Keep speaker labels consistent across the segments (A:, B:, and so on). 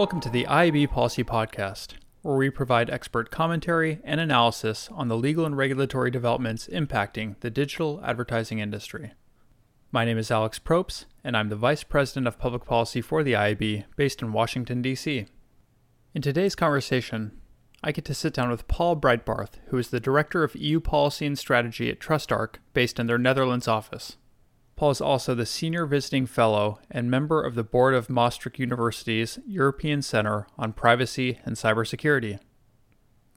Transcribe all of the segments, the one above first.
A: Welcome to the IAB Policy Podcast, where we provide expert commentary and analysis on the legal and regulatory developments impacting the digital advertising industry. My name is Alex Probst, and I'm the Vice President of Public Policy for the IAB based in Washington, D.C. In today's conversation, I get to sit down with Paul Breitbarth, who is the Director of EU Policy and Strategy at TrustArc based in their Netherlands office. Paul is also the Senior Visiting Fellow and member of the board of Maastricht University's European Center on Privacy and Cybersecurity.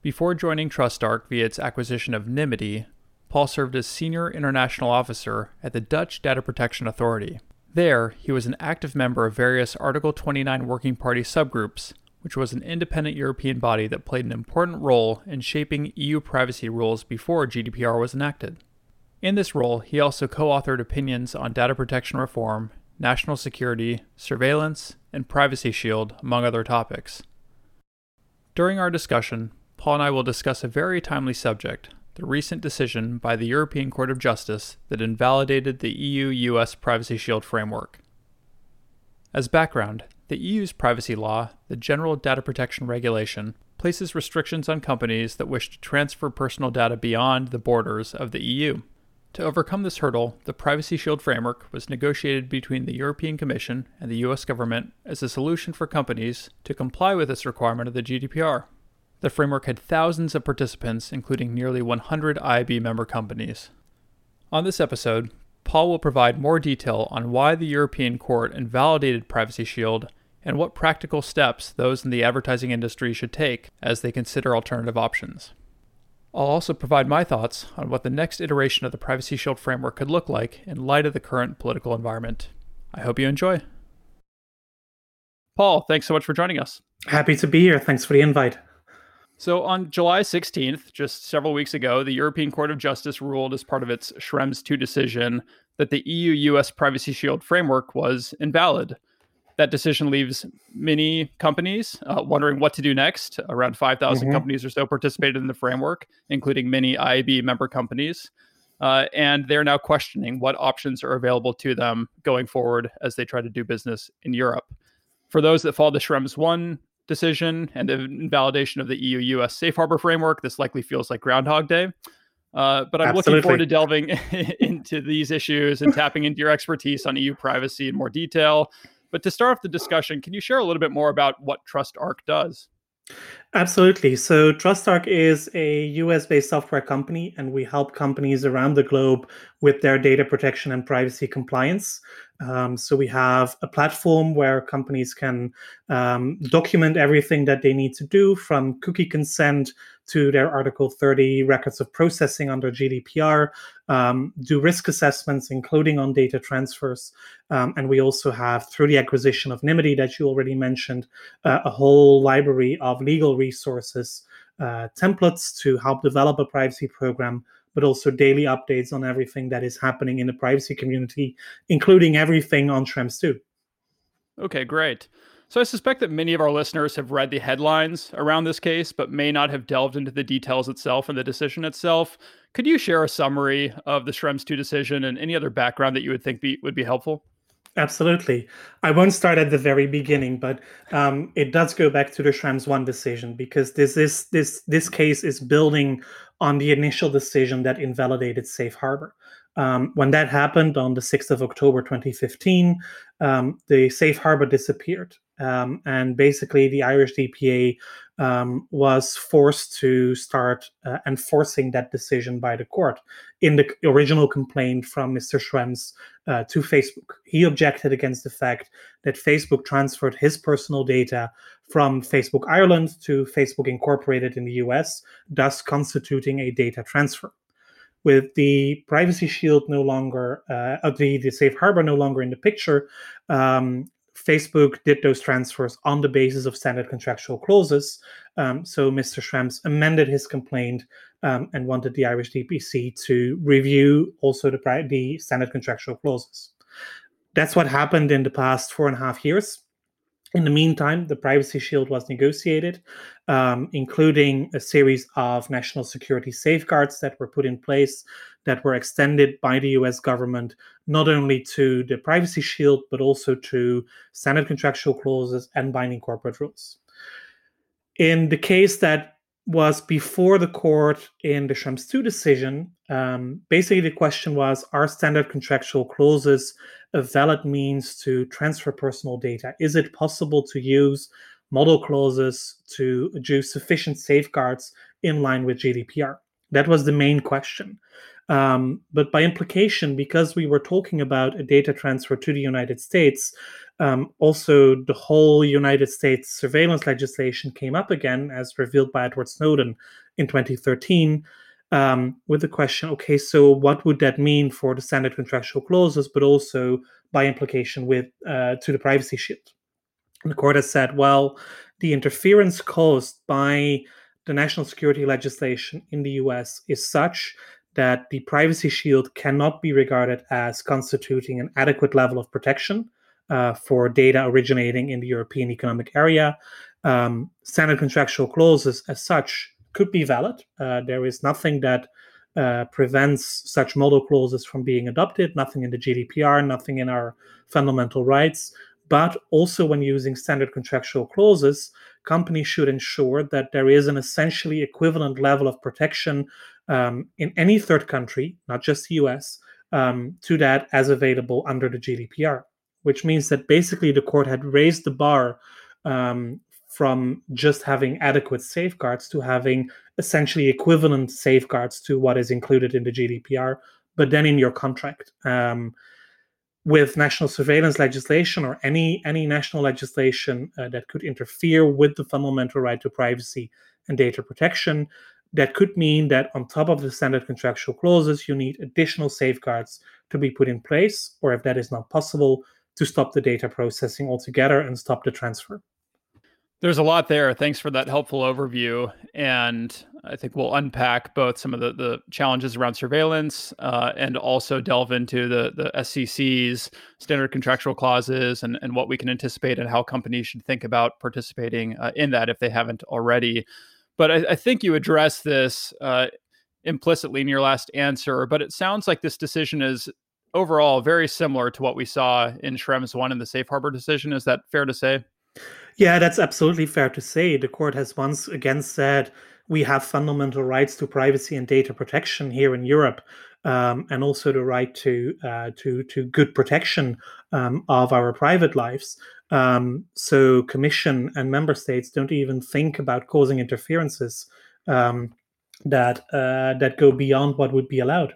A: Before joining TrustArc via its acquisition of Nymity, Paul served as Senior International Officer at the Dutch Data Protection Authority. There, he was an active member of various Article 29 Working Party subgroups, which was an independent European body that played an important role in shaping EU privacy rules before GDPR was enacted. In this role, he also co authored opinions on data protection reform, national security, surveillance, and Privacy Shield, among other topics. During our discussion, Paul and I will discuss a very timely subject the recent decision by the European Court of Justice that invalidated the EU US Privacy Shield framework. As background, the EU's privacy law, the General Data Protection Regulation, places restrictions on companies that wish to transfer personal data beyond the borders of the EU. To overcome this hurdle, the Privacy Shield framework was negotiated between the European Commission and the US government as a solution for companies to comply with this requirement of the GDPR. The framework had thousands of participants, including nearly 100 IAB member companies. On this episode, Paul will provide more detail on why the European Court invalidated Privacy Shield and what practical steps those in the advertising industry should take as they consider alternative options. I'll also provide my thoughts on what the next iteration of the Privacy Shield framework could look like in light of the current political environment. I hope you enjoy. Paul, thanks so much for joining us.
B: Happy to be here. Thanks for the invite.
A: So, on July 16th, just several weeks ago, the European Court of Justice ruled as part of its Schrems II decision that the EU US Privacy Shield framework was invalid that decision leaves many companies uh, wondering what to do next. Around 5,000 mm-hmm. companies or so participated in the framework, including many IAB member companies. Uh, and they're now questioning what options are available to them going forward as they try to do business in Europe. For those that follow the Schrems 1 decision and the invalidation of the EU US safe harbor framework, this likely feels like Groundhog Day. Uh, but I'm Absolutely. looking forward to delving into these issues and tapping into your expertise on EU privacy in more detail but to start off the discussion, can you share a little bit more about what TrustArc does?
B: Absolutely. So, TrustArc is a US based software company, and we help companies around the globe with their data protection and privacy compliance. Um, so we have a platform where companies can um, document everything that they need to do from cookie consent to their Article 30 records of processing under GDPR, um, do risk assessments, including on data transfers. Um, and we also have, through the acquisition of Nymity that you already mentioned, uh, a whole library of legal resources, uh, templates to help develop a privacy program but also daily updates on everything that is happening in the privacy community, including everything on Schrems II.
A: Okay, great. So I suspect that many of our listeners have read the headlines around this case, but may not have delved into the details itself and the decision itself. Could you share a summary of the Schrems 2 decision and any other background that you would think be, would be helpful?
B: Absolutely. I won't start at the very beginning, but um, it does go back to the Schrems one decision because this is this this case is building on the initial decision that invalidated safe harbor. Um, when that happened on the 6th of October 2015, um, the safe harbor disappeared. Um, and basically, the Irish DPA um, was forced to start uh, enforcing that decision by the court in the original complaint from Mr. Schrems uh, to Facebook. He objected against the fact that Facebook transferred his personal data from Facebook Ireland to Facebook Incorporated in the US, thus constituting a data transfer with the privacy shield no longer, uh, the, the safe harbor no longer in the picture, um, Facebook did those transfers on the basis of standard contractual clauses. Um, so Mr. Schrems amended his complaint um, and wanted the Irish DPC to review also the, the standard contractual clauses. That's what happened in the past four and a half years. In the meantime, the Privacy Shield was negotiated, um, including a series of national security safeguards that were put in place that were extended by the US government not only to the Privacy Shield, but also to standard contractual clauses and binding corporate rules. In the case that was before the court in the Schrems 2 decision, um, basically the question was Are standard contractual clauses a valid means to transfer personal data? Is it possible to use model clauses to do sufficient safeguards in line with GDPR? That was the main question. Um, but by implication, because we were talking about a data transfer to the United States, um, also the whole United States surveillance legislation came up again, as revealed by Edward Snowden in 2013, um, with the question okay, so what would that mean for the standard contractual clauses, but also by implication with uh, to the privacy shield? And the court has said, well, the interference caused by the national security legislation in the US is such that the privacy shield cannot be regarded as constituting an adequate level of protection uh, for data originating in the European Economic Area. Um, standard contractual clauses, as such, could be valid. Uh, there is nothing that uh, prevents such model clauses from being adopted, nothing in the GDPR, nothing in our fundamental rights. But also, when using standard contractual clauses, companies should ensure that there is an essentially equivalent level of protection um, in any third country, not just the US, um, to that as available under the GDPR, which means that basically the court had raised the bar um, from just having adequate safeguards to having essentially equivalent safeguards to what is included in the GDPR, but then in your contract. Um, with national surveillance legislation or any any national legislation uh, that could interfere with the fundamental right to privacy and data protection, that could mean that on top of the standard contractual clauses, you need additional safeguards to be put in place, or if that is not possible, to stop the data processing altogether and stop the transfer.
A: There's a lot there. Thanks for that helpful overview. And I think we'll unpack both some of the, the challenges around surveillance uh, and also delve into the, the SCC's standard contractual clauses and, and what we can anticipate and how companies should think about participating uh, in that if they haven't already. But I, I think you addressed this uh, implicitly in your last answer. But it sounds like this decision is overall very similar to what we saw in Schrems 1 in the safe harbor decision. Is that fair to say?
B: Yeah, that's absolutely fair to say. The court has once again said we have fundamental rights to privacy and data protection here in Europe, um, and also the right to uh, to to good protection um, of our private lives. Um, so, Commission and member states don't even think about causing interferences um, that uh, that go beyond what would be allowed.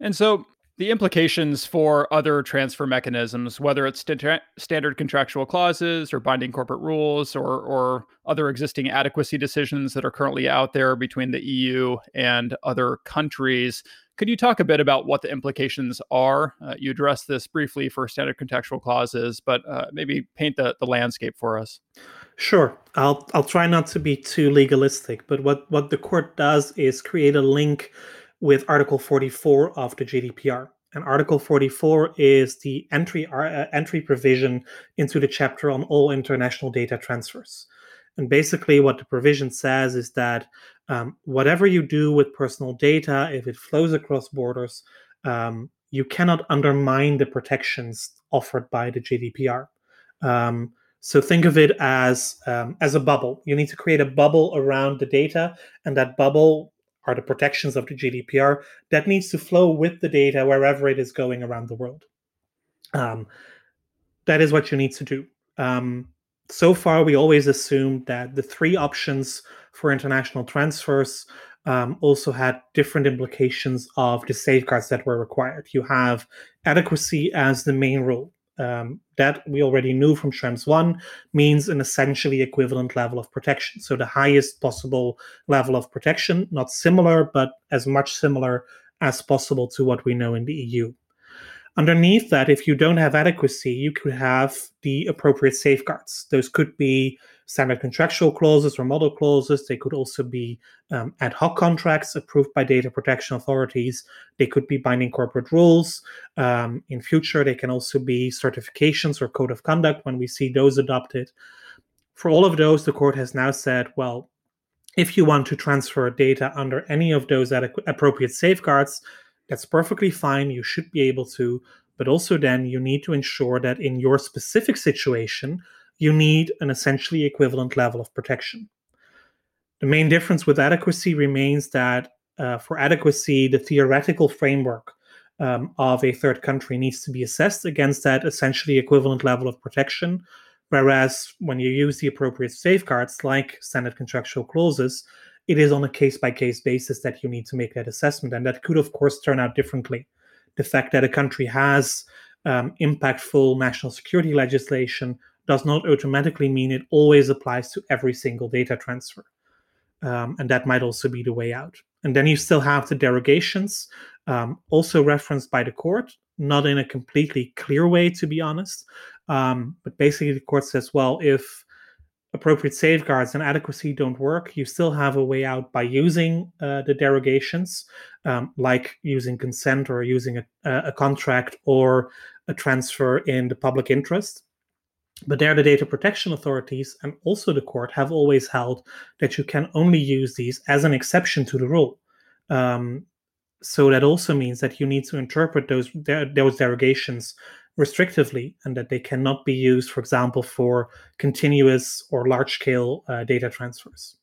A: And so, the implications for other transfer mechanisms, whether it's st- standard contractual clauses or binding corporate rules or, or other existing adequacy decisions that are currently out there between the EU and other countries. Could you talk a bit about what the implications are? Uh, you addressed this briefly for standard contractual clauses, but uh, maybe paint the, the landscape for us.
B: Sure. I'll I'll try not to be too legalistic, but what, what the court does is create a link with Article 44 of the GDPR. And Article 44 is the entry uh, entry provision into the chapter on all international data transfers. And basically, what the provision says is that um, whatever you do with personal data, if it flows across borders, um, you cannot undermine the protections offered by the GDPR. Um, so think of it as um, as a bubble. You need to create a bubble around the data, and that bubble are the protections of the GDPR that needs to flow with the data wherever it is going around the world. Um, that is what you need to do. Um, so far, we always assumed that the three options for international transfers um, also had different implications of the safeguards that were required. You have adequacy as the main rule um, that we already knew from Schrems 1 means an essentially equivalent level of protection. So the highest possible level of protection, not similar, but as much similar as possible to what we know in the EU. Underneath that, if you don't have adequacy, you could have the appropriate safeguards. Those could be standard contractual clauses or model clauses. They could also be um, ad hoc contracts approved by data protection authorities. They could be binding corporate rules. Um, in future, they can also be certifications or code of conduct when we see those adopted. For all of those, the court has now said, well, if you want to transfer data under any of those appropriate safeguards, that's perfectly fine. You should be able to. But also, then you need to ensure that in your specific situation, you need an essentially equivalent level of protection. The main difference with adequacy remains that uh, for adequacy, the theoretical framework um, of a third country needs to be assessed against that essentially equivalent level of protection. Whereas when you use the appropriate safeguards, like standard contractual clauses, it is on a case by case basis that you need to make that assessment. And that could, of course, turn out differently. The fact that a country has um, impactful national security legislation does not automatically mean it always applies to every single data transfer. Um, and that might also be the way out. And then you still have the derogations, um, also referenced by the court, not in a completely clear way, to be honest. Um, but basically, the court says, well, if appropriate safeguards and adequacy don't work, you still have a way out by using uh, the derogations, um, like using consent or using a, a, contract or a transfer in the public interest. But there, the data protection authorities and also the court have always held that you can only use these as an exception to the rule. Um, so that also means that you need to interpret those those derogations restrictively and that they cannot be used, for example, for continuous or large scale uh, data transfers.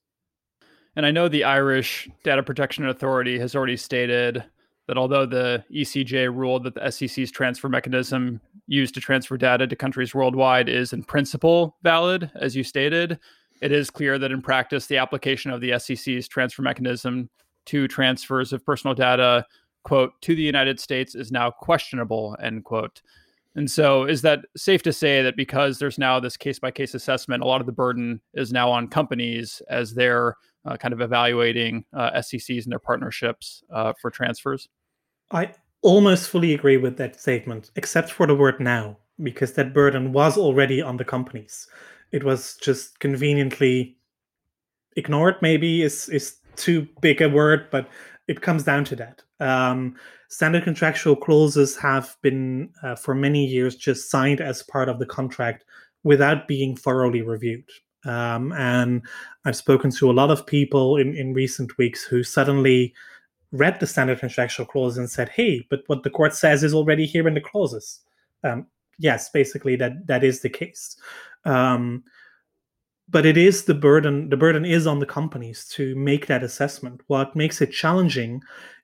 A: And I know the Irish Data Protection Authority has already stated that although the ECJ ruled that the SCC's transfer mechanism used to transfer data to countries worldwide is in principle valid, as you stated, it is clear that in practice, the application of the SCC's transfer mechanism to transfers of personal data, quote, to the United States is now questionable, end quote. And so, is that safe to say that because there's now this case by case assessment, a lot of the burden is now on companies as they're uh, kind of evaluating uh, SCCs and their partnerships uh, for transfers?
B: I almost fully agree with that statement, except for the word now, because that burden was already on the companies. It was just conveniently ignored, maybe is, is too big a word, but it comes down to that. Um, standard contractual clauses have been uh, for many years just signed as part of the contract without being thoroughly reviewed. Um, and I've spoken to a lot of people in, in recent weeks who suddenly read the standard contractual clause and said, "Hey, but what the court says is already here in the clauses." Um, yes, basically that that is the case. Um, but it is the burden. The burden is on the companies to make that assessment. What makes it challenging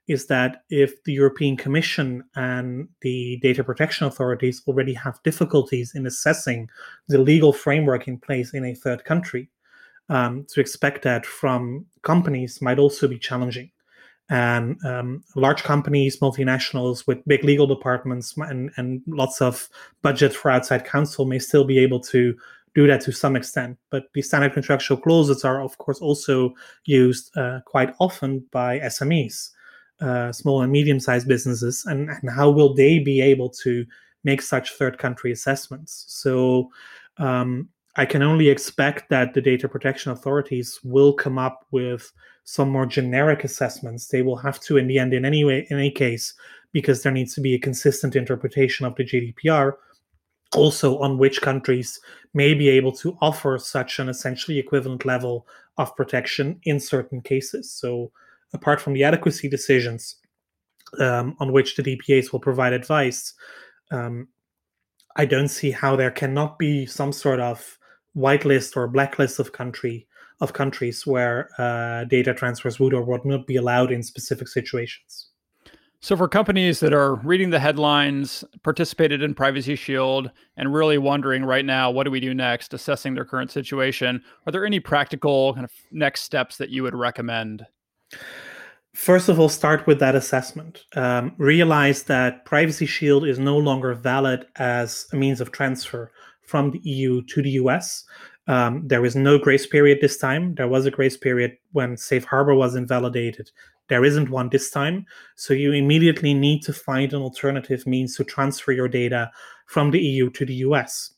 B: is that if the European Commission and the data protection authorities already have difficulties in assessing the legal framework in place in a third country, um, to expect that from companies might also be challenging. And um, large companies, multinationals with big legal departments and, and lots of budget for outside counsel may still be able to do that to some extent. But the standard contractual clauses are, of course, also used uh, quite often by SMEs uh, small and medium sized businesses and, and how will they be able to make such third country assessments so um, i can only expect that the data protection authorities will come up with some more generic assessments they will have to in the end in any way in any case because there needs to be a consistent interpretation of the gdpr also on which countries may be able to offer such an essentially equivalent level of protection in certain cases so apart from the adequacy decisions um, on which the DPAs will provide advice, um, I don't see how there cannot be some sort of whitelist or blacklist of country of countries where uh, data transfers would or would not be allowed in specific situations.
A: So, for companies that are reading the headlines, participated in Privacy Shield, and really wondering right now, what do we do next, assessing their current situation, are there any practical kind of next steps that you would recommend?
B: First of all, start with that assessment. Um, realize that Privacy Shield is no longer valid as a means of transfer from the EU to the US. Um, there is no grace period this time. There was a grace period when Safe Harbor was invalidated. There isn't one this time. So you immediately need to find an alternative means to transfer your data from the EU to the US.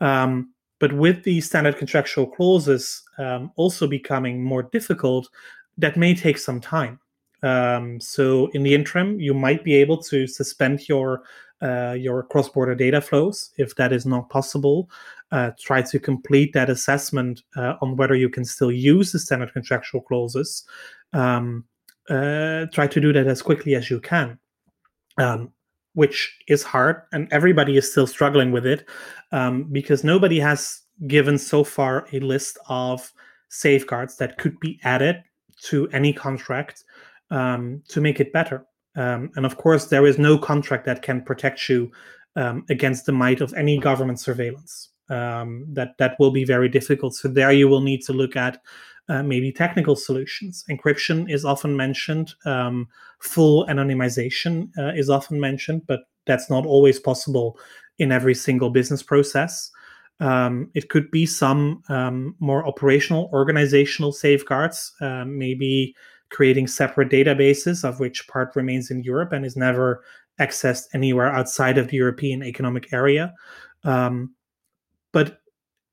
B: Um, but with the standard contractual clauses um, also becoming more difficult, that may take some time. Um, so in the interim, you might be able to suspend your uh, your cross-border data flows if that is not possible. Uh, try to complete that assessment uh, on whether you can still use the standard contractual clauses. Um, uh, try to do that as quickly as you can, um, which is hard, and everybody is still struggling with it um, because nobody has given so far a list of safeguards that could be added to any contract um, to make it better. Um, and of course, there is no contract that can protect you um, against the might of any government surveillance. Um, that that will be very difficult. So there, you will need to look at uh, maybe technical solutions. Encryption is often mentioned. Um, full anonymization uh, is often mentioned, but that's not always possible in every single business process. Um, it could be some um, more operational, organizational safeguards, uh, maybe creating separate databases of which part remains in Europe and is never accessed anywhere outside of the European Economic Area. Um, but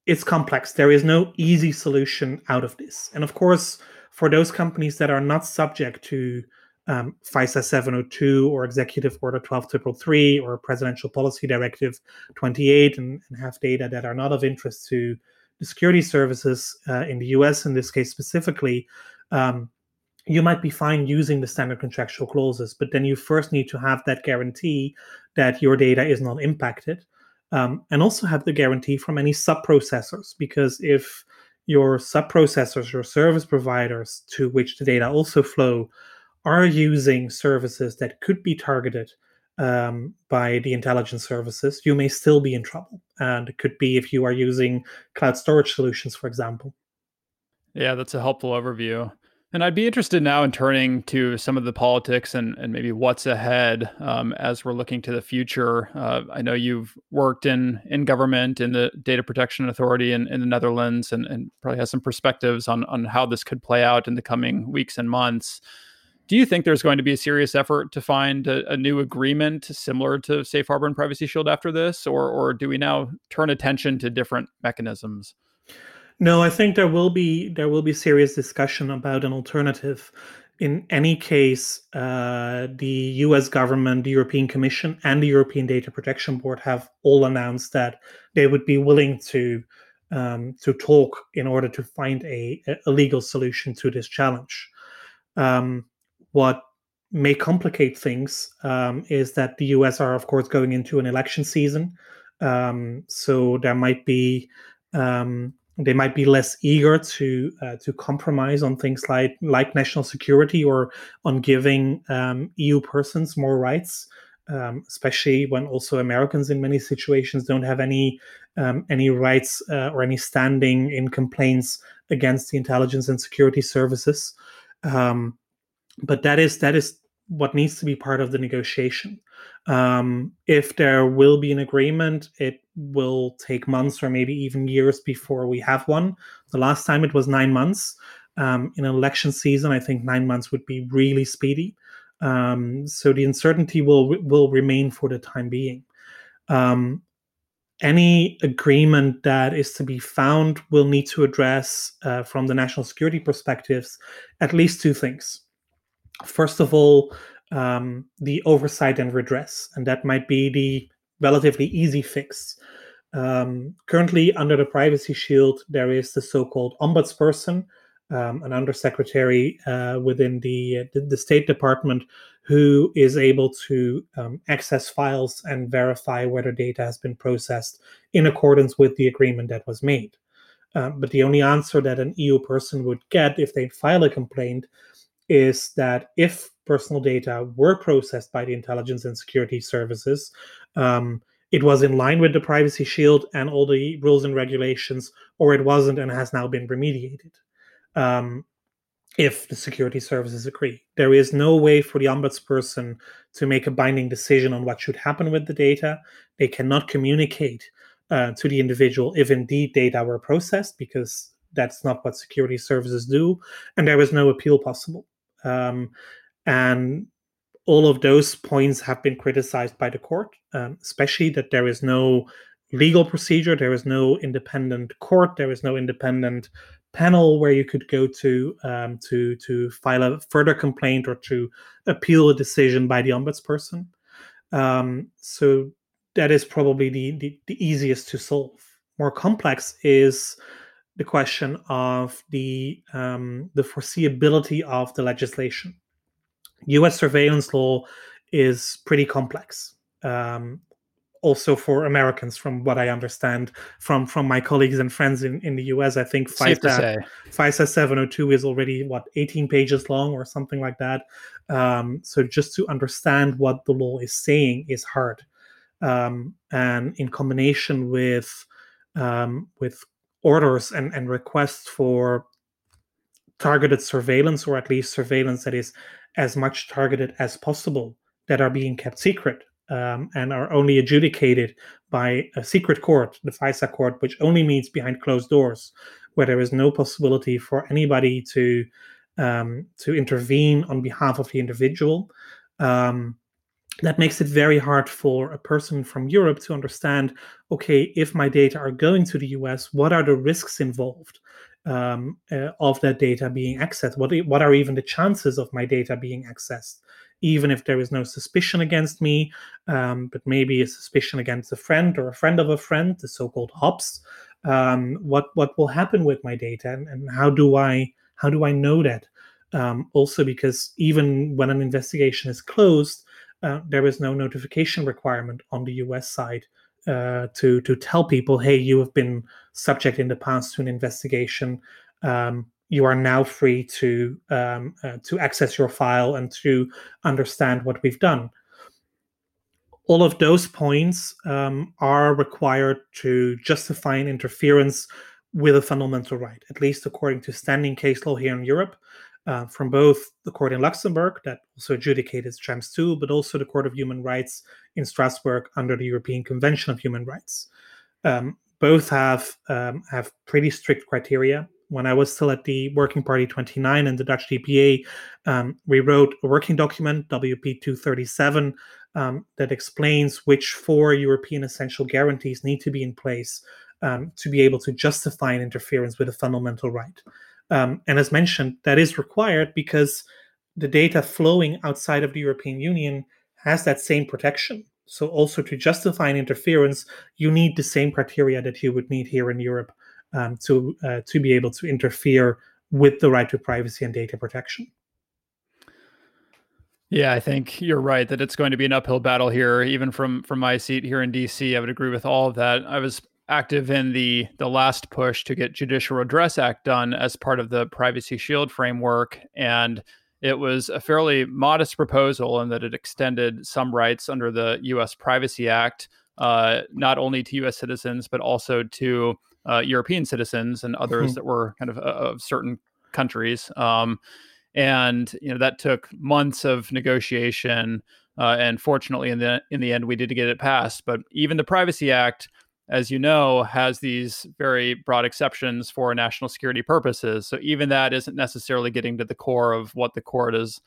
B: it's complex. There is no easy solution out of this. And of course, for those companies that are not subject to um, FISA 702 or Executive Order 12333 or Presidential Policy Directive 28 and, and, have data that are not of interest to the security services uh, in the US, in this case specifically, um, you might be fine using the standard contractual clauses, but then you first need to have that guarantee that your data is not impacted. Um, and also have the guarantee from any sub processors, because if your sub processors, your service providers to which the data also flow, are using services that could be targeted um, by the intelligence services, you may still be in trouble. And it could be if you are using cloud storage solutions, for example.
A: Yeah, that's a helpful overview. And I'd be interested now in turning to some of the politics and, and maybe what's ahead um, as we're looking to the future. Uh, I know you've worked in in government in the Data Protection Authority in, in the Netherlands and, and probably has some perspectives on, on how this could play out in the coming weeks and months. Do you think there's going to be a serious effort to find a, a new agreement similar to Safe Harbor and Privacy Shield after this, or, or do we now turn attention to different mechanisms?
B: No, I think there will be there will be serious discussion about an alternative. In any case, uh, the U.S. government, the European Commission, and the European Data Protection Board have all announced that they would be willing to um, to talk in order to find a, a legal solution to this challenge. Um, what may complicate things um, is that the U.S. are, of course, going into an election season, um, so there might be um, they might be less eager to uh, to compromise on things like like national security or on giving um, EU persons more rights, um, especially when also Americans in many situations don't have any um, any rights uh, or any standing in complaints against the intelligence and security services. Um, but that is that is what needs to be part of the negotiation. Um, if there will be an agreement, it will take months or maybe even years before we have one. The last time it was nine months. Um, in an election season, I think nine months would be really speedy. Um, so the uncertainty will will remain for the time being. Um, any agreement that is to be found will need to address, uh, from the national security perspectives, at least two things. First of all, um, the oversight and redress, and that might be the relatively easy fix. Um, currently, under the Privacy Shield, there is the so-called ombudsperson, um, an undersecretary uh, within the, the, the State Department, who is able to um, access files and verify whether data has been processed in accordance with the agreement that was made. Um, but the only answer that an EU person would get if they file a complaint is that if personal data were processed by the intelligence and security services, um, it was in line with the privacy shield and all the rules and regulations, or it wasn't and has now been remediated. Um, if the security services agree, there is no way for the ombudsperson to make a binding decision on what should happen with the data. They cannot communicate uh, to the individual if indeed data were processed, because that's not what security services do, and there is no appeal possible. Um, and all of those points have been criticized by the court, um, especially that there is no legal procedure. There is no independent court. There is no independent panel where you could go to um, to to file a further complaint or to appeal a decision by the ombudsperson. Um, so that is probably the, the, the easiest to solve. More complex is the question of the um, the foreseeability of the legislation. U.S. surveillance law is pretty complex. Um, also for Americans, from what I understand from from my colleagues and friends in, in the US. I think FISA, FISA 702 is already what 18 pages long or something like that. Um, so just to understand what the law is saying is hard, um, and in combination with um, with orders and, and requests for targeted surveillance or at least surveillance that is as much targeted as possible that are being kept secret um, and are only adjudicated by a secret court, the FISA court, which only meets behind closed doors, where there is no possibility for anybody to um, to intervene on behalf of the individual. Um, that makes it very hard for a person from Europe to understand okay, if my data are going to the US, what are the risks involved um, uh, of that data being accessed? What, what are even the chances of my data being accessed? even if there is no suspicion against me, um, but maybe a suspicion against a friend or a friend of a friend, the so-called hops. Um, what what will happen with my data, and, and how do I how do I know that? Um, also, because even when an investigation is closed, uh, there is no notification requirement on the U.S. side uh, to to tell people, hey, you have been subject in the past to an investigation. Um, you are now free to um, uh, to access your file and to understand what we've done. All of those points um, are required to justify an interference with a fundamental right, at least according to standing case law here in Europe, uh, from both the court in Luxembourg that also adjudicated Schrems 2, but also the Court of Human Rights in Strasbourg under the European Convention of Human Rights. Um, both have um, have pretty strict criteria when I was still at the Working Party 29 and the Dutch DPA, um, we wrote a working document, WP 237, um, that explains which four European essential guarantees need to be in place um, to be able to justify an interference with a fundamental right. Um, and as mentioned, that is required because the data flowing outside of the European Union has that same protection. So, also to justify an interference, you need the same criteria that you would need here in Europe um, to uh, to be able to interfere with the right to privacy and data protection.
A: Yeah, I think you're right that it's going to be an uphill battle here. Even from from my seat here in DC, I would agree with all of that. I was active in the the last push to get Judicial Redress Act done as part of the Privacy Shield framework, and it was a fairly modest proposal in that it extended some rights under the U.S. Privacy Act, uh, not only to U.S. citizens but also to uh, European citizens and others mm-hmm. that were kind of uh, of certain countries. Um, and you know that took months of negotiation. Uh, and fortunately, in the in the end, we did get it passed. But even the Privacy Act, as you know, has these very broad exceptions for national security purposes. So even that isn't necessarily getting to the core of what the court is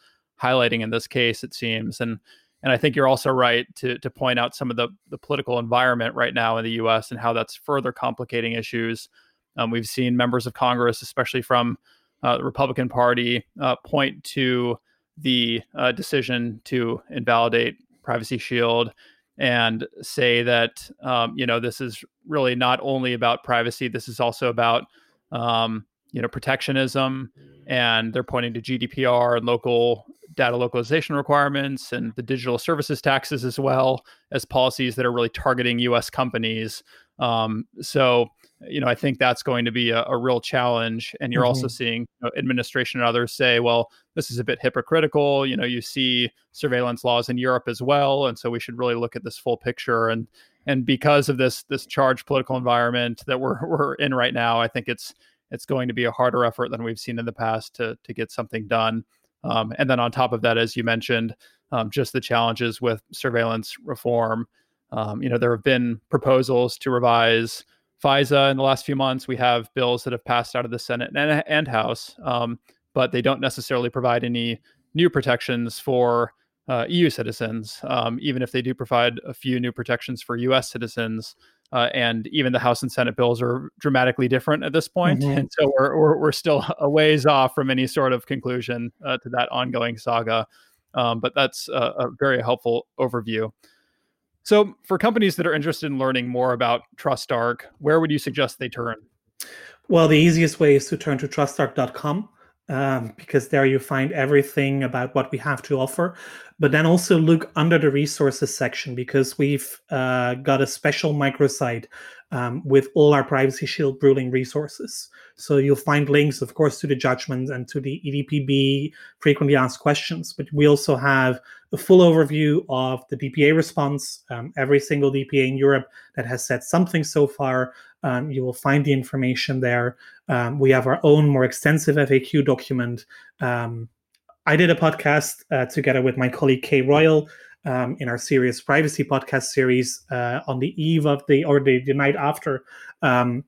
A: highlighting in this case. It seems, and and I think you're also right to to point out some of the the political environment right now in the U.S. and how that's further complicating issues. Um, we've seen members of Congress, especially from uh, the Republican Party, uh, point to the uh, decision to invalidate Privacy Shield and say that um, you know this is really not only about privacy. This is also about um, you know protectionism, and they're pointing to GDPR and local data localization requirements and the digital services taxes as well as policies that are really targeting U.S. companies. Um, so, you know, I think that's going to be a, a real challenge. And you're mm-hmm. also seeing you know, administration and others say, well, this is a bit hypocritical. You know, you see surveillance laws in Europe as well, and so we should really look at this full picture. And and because of this this charged political environment that we're we're in right now, I think it's it's going to be a harder effort than we've seen in the past to to get something done. Um, and then on top of that, as you mentioned, um, just the challenges with surveillance reform. Um, you know, there have been proposals to revise FISA in the last few months. We have bills that have passed out of the Senate and, and House, um, but they don't necessarily provide any new protections for uh, EU citizens. Um, even if they do provide a few new protections for US citizens, Uh, and even the House and Senate bills are dramatically different at this point. Mm-hmm. and so we're, we're, we're still a ways off from any sort of conclusion uh, to that ongoing saga. Um, but that's a, a, very helpful overview. So, for companies that are interested in learning more about TrustArc, where would you suggest they turn?
B: Well, the easiest way is to turn to trustarc.com um, because there you find everything about what we have to offer. But then also look under the resources section because we've uh, got a special microsite um, with all our Privacy Shield ruling resources. So you'll find links, of course, to the judgments and to the EDPB frequently asked questions. But we also have a full overview of the DPA response. Um, every single DPA in Europe that has said something so far, um, you will find the information there. Um, we have our own more extensive FAQ document. Um, I did a podcast uh, together with my colleague K Royal um, in our serious privacy podcast series uh, on the eve of the or the, the night after um,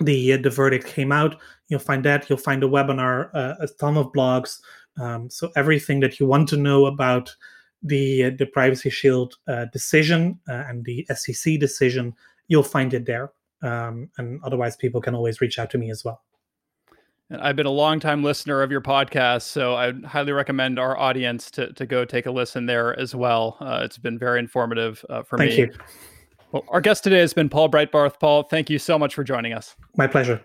B: the uh, the verdict came out. You'll find that. You'll find a webinar, uh, a ton of blogs. Um, so everything that you want to know about the uh, the Privacy Shield uh, decision and the SCC decision, you'll find it there. Um, and otherwise, people can always reach out to me as well.
A: And I've been a long time listener of your podcast, so I highly recommend our audience to, to go take a listen there as well. Uh, it's been very informative uh, for
B: thank
A: me.
B: Thank you.
A: Well, our guest today has been Paul Breitbarth. Paul, thank you so much for joining us.
B: My pleasure.